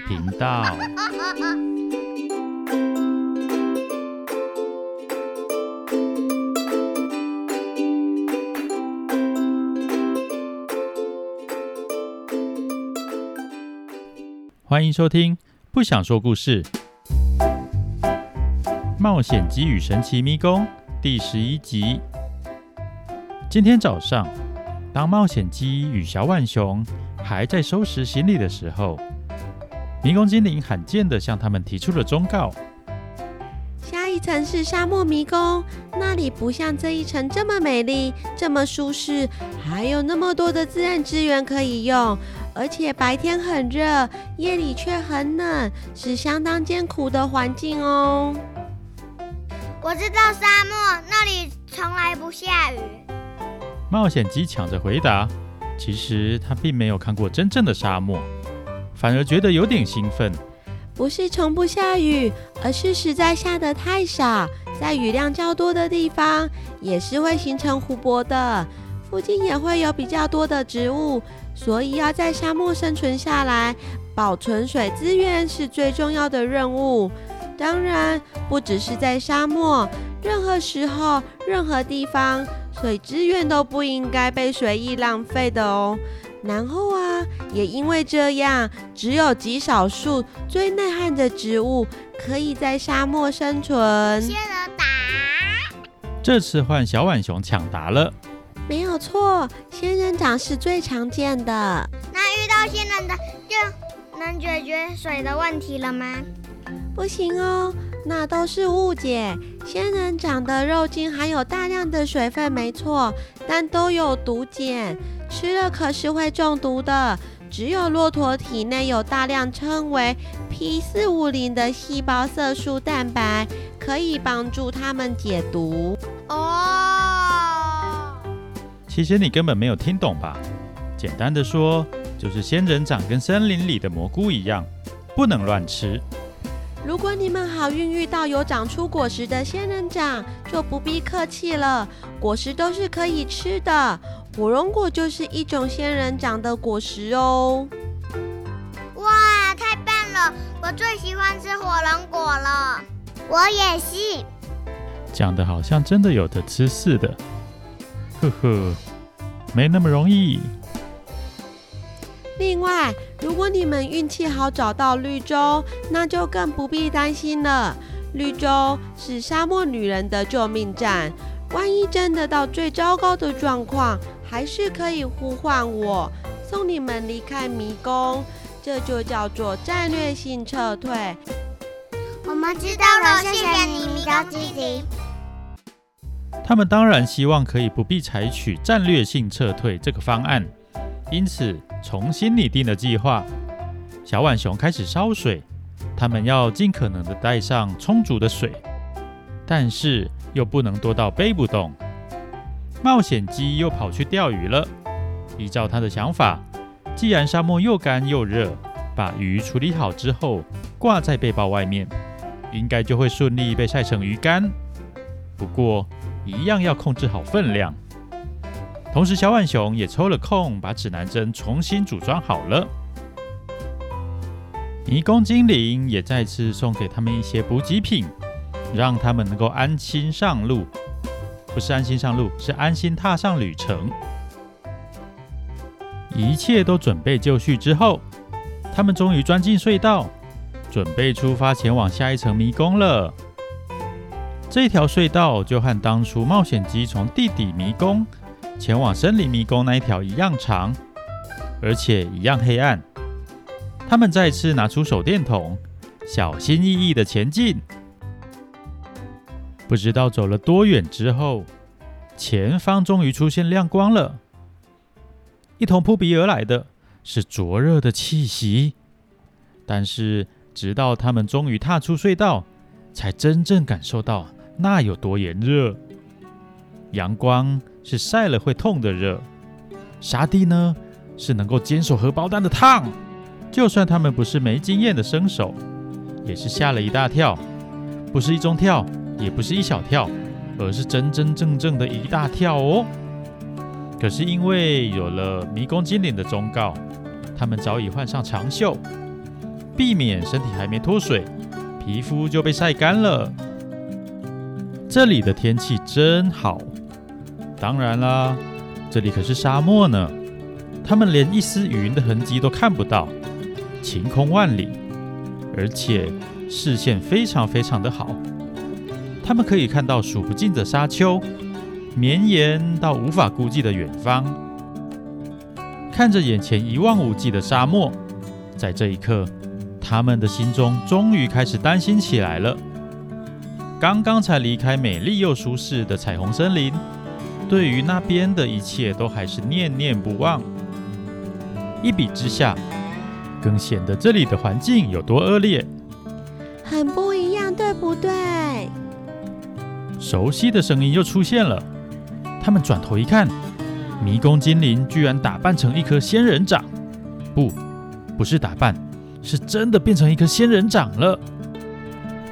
频道。欢迎收听《不想说故事》冒险鸡与神奇迷宫第十一集。今天早上，当冒险鸡与小浣熊还在收拾行李的时候，迷宫精灵罕见地向他们提出了忠告：下一层是沙漠迷宫，那里不像这一层这么美丽、这么舒适，还有那么多的自然资源可以用，而且白天很热，夜里却很冷，是相当艰苦的环境哦。我知道沙漠，那里从来不下雨。冒险鸡抢着回答。其实他并没有看过真正的沙漠，反而觉得有点兴奋。不是从不下雨，而是实在下得太少。在雨量较多的地方，也是会形成湖泊的，附近也会有比较多的植物。所以要在沙漠生存下来，保存水资源是最重要的任务。当然，不只是在沙漠，任何时候、任何地方。水资源都不应该被随意浪费的哦。然后啊，也因为这样，只有极少数最耐旱的植物可以在沙漠生存。仙人掌。这次换小浣熊抢答了。没有错，仙人掌是最常见的。那遇到仙人掌就能解决水的问题了吗？不行哦。那都是误解。仙人掌的肉茎含有大量的水分，没错，但都有毒碱，吃了可是会中毒的。只有骆驼体内有大量称为 P 四五零的细胞色素蛋白，可以帮助它们解毒。哦，其实你根本没有听懂吧？简单的说，就是仙人掌跟森林里的蘑菇一样，不能乱吃。如果你们好运遇到有长出果实的仙人掌，就不必客气了。果实都是可以吃的，火龙果就是一种仙人掌的果实哦。哇，太棒了！我最喜欢吃火龙果了。我也是。讲得好像真的有的吃似的。呵呵，没那么容易。另外，如果你们运气好找到绿洲，那就更不必担心了。绿洲是沙漠女人的救命站，万一真的到最糟糕的状况，还是可以呼唤我，送你们离开迷宫。这就叫做战略性撤退。我们知道了，谢谢你，迷宫精灵。他们当然希望可以不必采取战略性撤退这个方案。因此，重新拟定了计划。小浣熊开始烧水，他们要尽可能的带上充足的水，但是又不能多到背不动。冒险鸡又跑去钓鱼了。依照他的想法，既然沙漠又干又热，把鱼处理好之后挂在背包外面，应该就会顺利被晒成鱼干。不过，一样要控制好分量。同时，小浣熊也抽了空，把指南针重新组装好了。迷宫精灵也再次送给他们一些补给品，让他们能够安心上路。不是安心上路，是安心踏上旅程。一切都准备就绪之后，他们终于钻进隧道，准备出发前往下一层迷宫了。这条隧道就和当初冒险鸡从地底迷宫。前往森林迷宫那一条一样长，而且一样黑暗。他们再次拿出手电筒，小心翼翼地前进。不知道走了多远之后，前方终于出现亮光了。一同扑鼻而来的是灼热的气息，但是直到他们终于踏出隧道，才真正感受到那有多炎热。阳光。是晒了会痛的热，沙地呢是能够坚守荷包蛋的烫。就算他们不是没经验的生手，也是吓了一大跳。不是一中跳，也不是一小跳，而是真真正正的一大跳哦。可是因为有了迷宫精灵的忠告，他们早已换上长袖。避免身体还没脱水，皮肤就被晒干了。这里的天气真好。当然啦，这里可是沙漠呢，他们连一丝云的痕迹都看不到，晴空万里，而且视线非常非常的好。他们可以看到数不尽的沙丘，绵延到无法估计的远方。看着眼前一望无际的沙漠，在这一刻，他们的心中终于开始担心起来了。刚刚才离开美丽又舒适的彩虹森林，对于那边的一切都还是念念不忘。一比之下，更显得这里的环境有多恶劣，很不一样，对不对？熟悉的声音又出现了，他们转头一看，迷宫精灵居然打扮成一颗仙人掌，不，不是打扮，是真的变成一颗仙人掌了，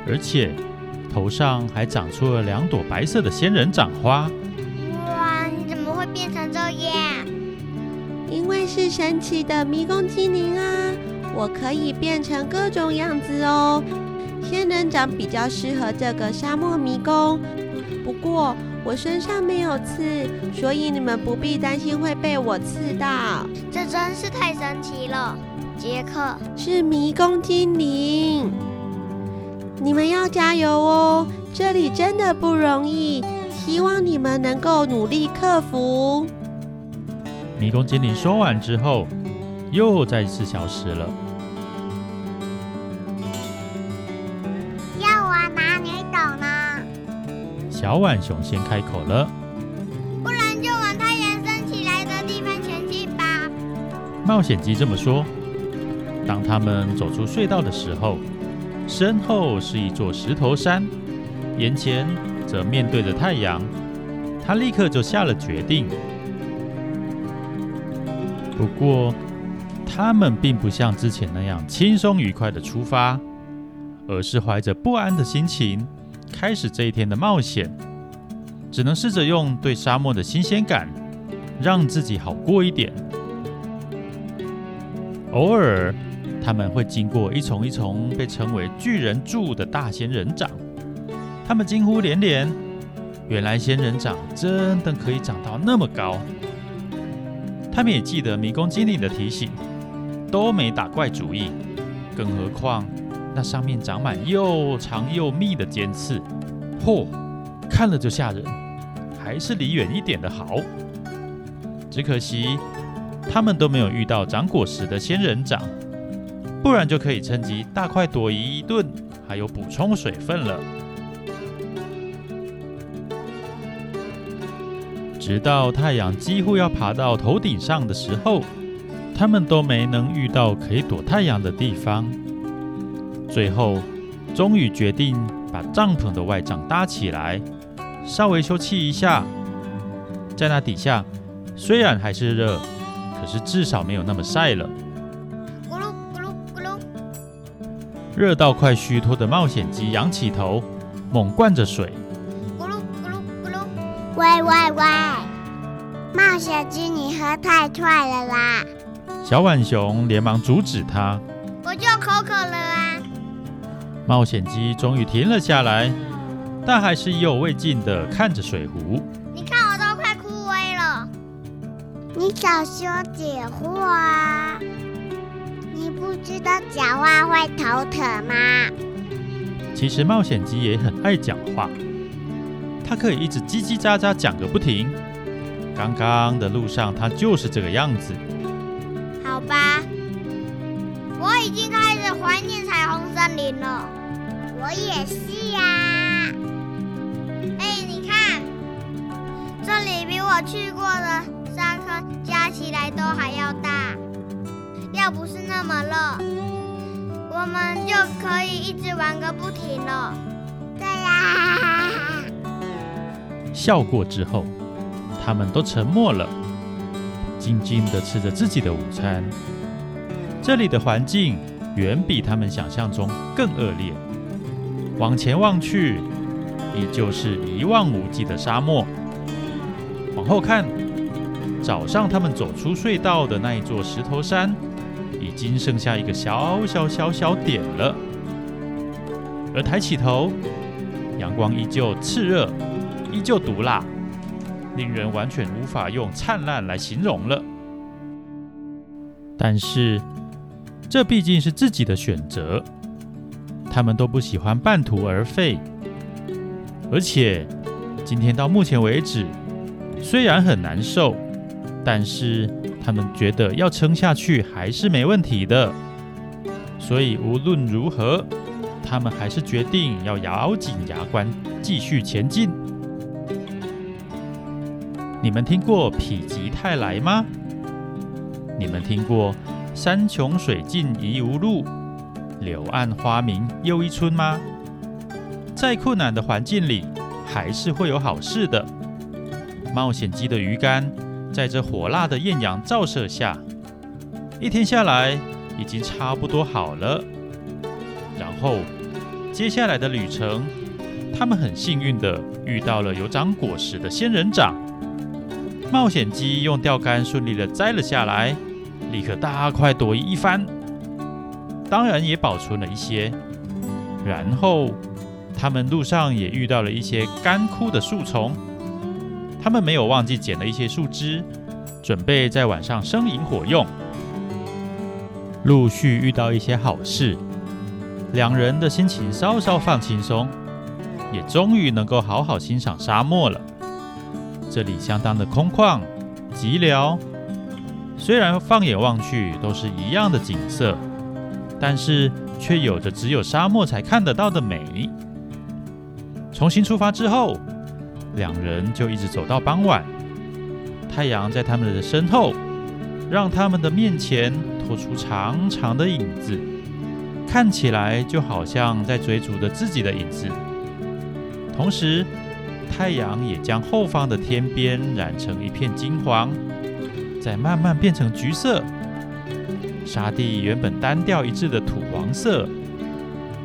而且头上还长出了两朵白色的仙人掌花。是神奇的迷宫精灵啊，我可以变成各种样子哦。仙人掌比较适合这个沙漠迷宫，不过我身上没有刺，所以你们不必担心会被我刺到。这真是太神奇了，杰克是迷宫精灵，你们要加油哦，这里真的不容易，希望你们能够努力克服。迷宫精灵说完之后，又再次消失了。要往哪里走呢小浣熊先开口了：“不然就往太阳升起来的地方前进吧。”冒险鸡这么说。当他们走出隧道的时候，身后是一座石头山，眼前则面对着太阳。他立刻就下了决定。不过，他们并不像之前那样轻松愉快的出发，而是怀着不安的心情。开始这一天的冒险，只能试着用对沙漠的新鲜感，让自己好过一点。偶尔，他们会经过一丛一丛被称为巨人柱的大仙人掌，他们惊呼连连。原来仙人掌真的可以长到那么高。他们也记得迷宫精灵的提醒，都没打怪主意，更何况。那上面长满又长又密的尖刺，嚯，看了就吓人，还是离远一点的好。只可惜他们都没有遇到长果实的仙人掌，不然就可以趁机大快朵颐一顿，还有补充水分了。直到太阳几乎要爬到头顶上的时候，他们都没能遇到可以躲太阳的地方。最后，终于决定把帐篷的外帐搭起来，稍微休憩一下。在那底下，虽然还是热，可是至少没有那么晒了。咕噜咕噜咕噜，热到快虚脱的冒险鸡仰起头，猛灌着水。咕噜咕噜咕噜，喂喂喂！冒险鸡，你喝太快了啦！小浣熊连忙阻止他。我就口渴了啊！冒险鸡终于停了下来，但还是意犹未尽的看着水壶。你看我都快枯萎了，你少说点话。你不知道讲话会头疼吗？其实冒险鸡也很爱讲话，它可以一直叽叽喳喳讲个不停。刚刚的路上，它就是这个样子。好吧，我已经开始怀念彩虹森林了。我也是呀、啊。哎，你看，这里比我去过的山坑加起来都还要大。要不是那么热，我们就可以一直玩个不停了。对呀。笑过之后，他们都沉默了，静静地吃着自己的午餐。这里的环境远比他们想象中更恶劣。往前望去，依旧是一望无际的沙漠。往后看，早上他们走出隧道的那一座石头山，已经剩下一个小小小小点了。而抬起头，阳光依旧炽热，依旧毒辣，令人完全无法用灿烂来形容了。但是，这毕竟是自己的选择，他们都不喜欢半途而废。而且，今天到目前为止，虽然很难受，但是他们觉得要撑下去还是没问题的。所以无论如何，他们还是决定要咬紧牙关继续前进。你们听过否极泰来吗？你们听过“山穷水尽疑无路，柳暗花明又一村”吗？再困难的环境里，还是会有好事的。冒险鸡的鱼竿在这火辣的艳阳照射下，一天下来已经差不多好了。然后，接下来的旅程，他们很幸运地遇到了有长果实的仙人掌。冒险鸡用钓竿顺利地摘了下来，立刻大快朵颐一番，当然也保存了一些。然后。他们路上也遇到了一些干枯的树丛，他们没有忘记捡了一些树枝，准备在晚上生营火用。陆续遇到一些好事，两人的心情稍稍放轻松，也终于能够好好欣赏沙漠了。这里相当的空旷、寂寥，虽然放眼望去都是一样的景色，但是却有着只有沙漠才看得到的美。重新出发之后，两人就一直走到傍晚。太阳在他们的身后，让他们的面前拖出长长的影子，看起来就好像在追逐着自己的影子。同时，太阳也将后方的天边染成一片金黄，再慢慢变成橘色。沙地原本单调一致的土黄色，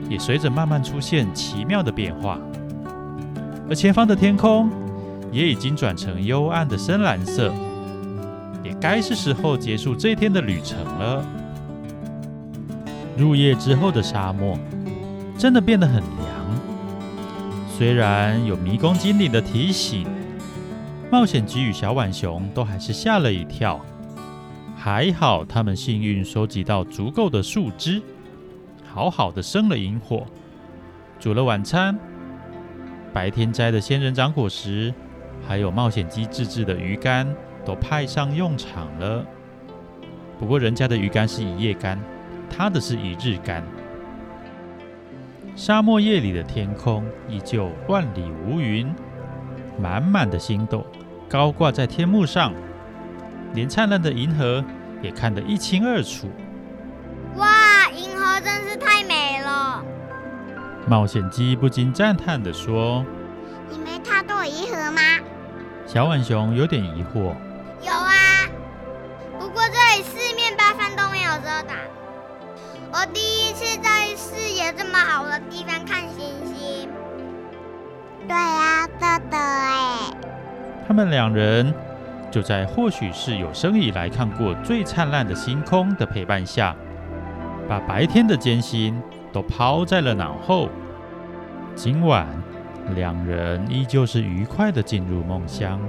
也随着慢慢出现奇妙的变化。而前方的天空也已经转成幽暗的深蓝色，也该是时候结束这一天的旅程了。入夜之后的沙漠真的变得很凉，虽然有迷宫精灵的提醒，冒险鸡与小浣熊都还是吓了一跳。还好他们幸运收集到足够的树枝，好好的生了营火，煮了晚餐。白天摘的仙人掌果实，还有冒险鸡自制的鱼竿，都派上用场了。不过人家的鱼竿是一夜竿，他的是一日竿。沙漠夜里的天空依旧万里无云，满满的星斗高挂在天幕上，连灿烂的银河也看得一清二楚。哇，银河真是太美了！冒险鸡不禁赞叹地说：“你没踏过银河吗？”小浣熊有点疑惑：“有啊，不过这里四面八方都没有遮挡。我第对啊，豆豆哎。”他们两人就在或许是有生以来看过最灿烂的星空的陪伴下，把白天的艰辛都抛在了脑后。今晚，两人依旧是愉快地进入梦乡。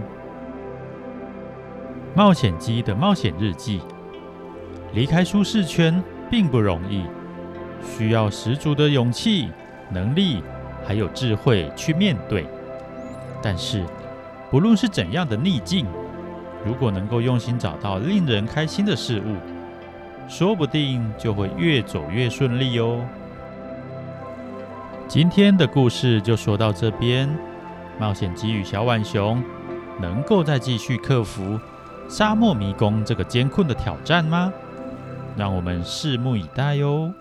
冒险鸡的冒险日记：离开舒适圈并不容易，需要十足的勇气、能力，还有智慧去面对。但是，不论是怎样的逆境，如果能够用心找到令人开心的事物，说不定就会越走越顺利哦。今天的故事就说到这边。冒险鸡与小浣熊能够再继续克服沙漠迷宫这个艰困的挑战吗？让我们拭目以待哟。